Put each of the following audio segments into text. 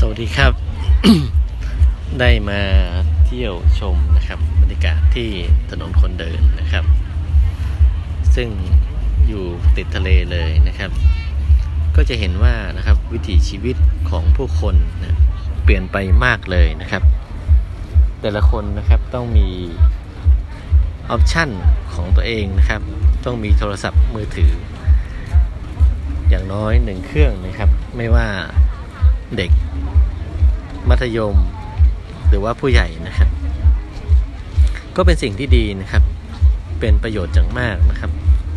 สวัสดีครับ ได้มาเที่ยวชมนะครับบรรยากาศที่ถนนคนเดินนะครับ ซึ่งอยู่ติดทะเลเลยนะครับ ก็จะเห็นว่านะครับวิถีชีวิตของผู้คนนะเปลี่ยนไปมากเลยนะครับ แต่ละคนนะครับต้องมีออปชันของตัวเองนะครับ ต้องมีโทรศัพท์มือถือ อย่างน้อยหนึ่งเครื่องนะครับ ไม่ว่าเด็ก มัธยม หรือว่าผู้ใหญ่นะครับ ก็เป็นสิ่งที่ดีนะครับ เป็นประโยชน์อย่างมากนะครับ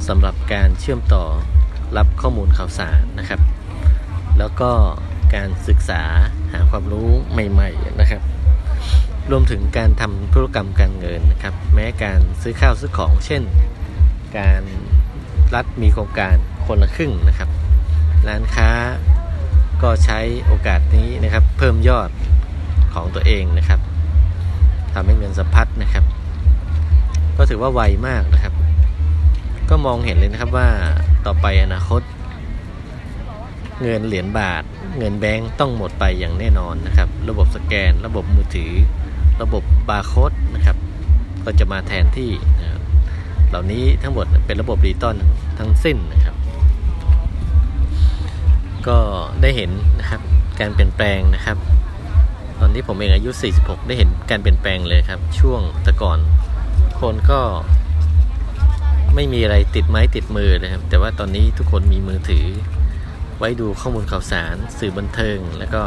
สำหรับการเชื่อมต่อรับข้อมูลข่าวสารนะครับ แล้วก็การศึกษาหาความรู้ใหม่ๆนะครับ รวมถึงการทำธุรกรรมการเงินนะครับ แม้การซื้อข้าวซื้อของ เช่น การรัฐมีโครงการคนละครึ่งนะครับ ร้านค้า ก็ใช้โอกาสนี้นะครับ เพิ่มยอดของตัวเองนะครับทำให้เงินสะพัดนะครับ ก็ถือว่าไวมากนะครับ ก็มองเห็นเลยนะครับว่าต่อไปอนาคต เงินเหรียญบาท เงินแบงก์ต้องหมดไปอย่างแน่นอนนะครับ ระบบสแกน ระบบมือถือ ระบบบาร์โค้ดนะครับ ก็จะมาแทนที่ เหล่านี้ทั้งหมดเป็นระบบดิจิตอลทั้งสิ้นนะครับ ก็ได้เห็นนะครับการเปลี่ยนแปลงนะครับ ตอนที่ผมเองอายุ 46 ได้เห็นการเปลี่ยนแปลงเลยครับ ช่วงแต่ก่อน คนก็ไม่มีอะไรติดไม้ติดมือนะครับ แต่ว่าตอนนี้ทุกคนมีมือถือ ไว้ดูข้อมูลข่าวสาร สื่อบันเทิง แล้วก็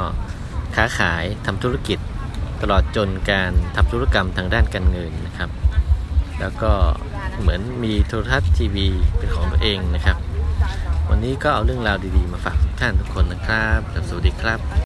ค้าขายทำธุรกิจ ตลอดจนการทำธุรกรรมทางด้านการเงินนะครับ แล้วก็เหมือนมีโทรทัศน์ทีวีเป็นของตัวเองนะครับ วันนี้ก็เอาเรื่องราวดีๆ มาฝากทุกท่านทุกคนนะครับ สวัสดีครับ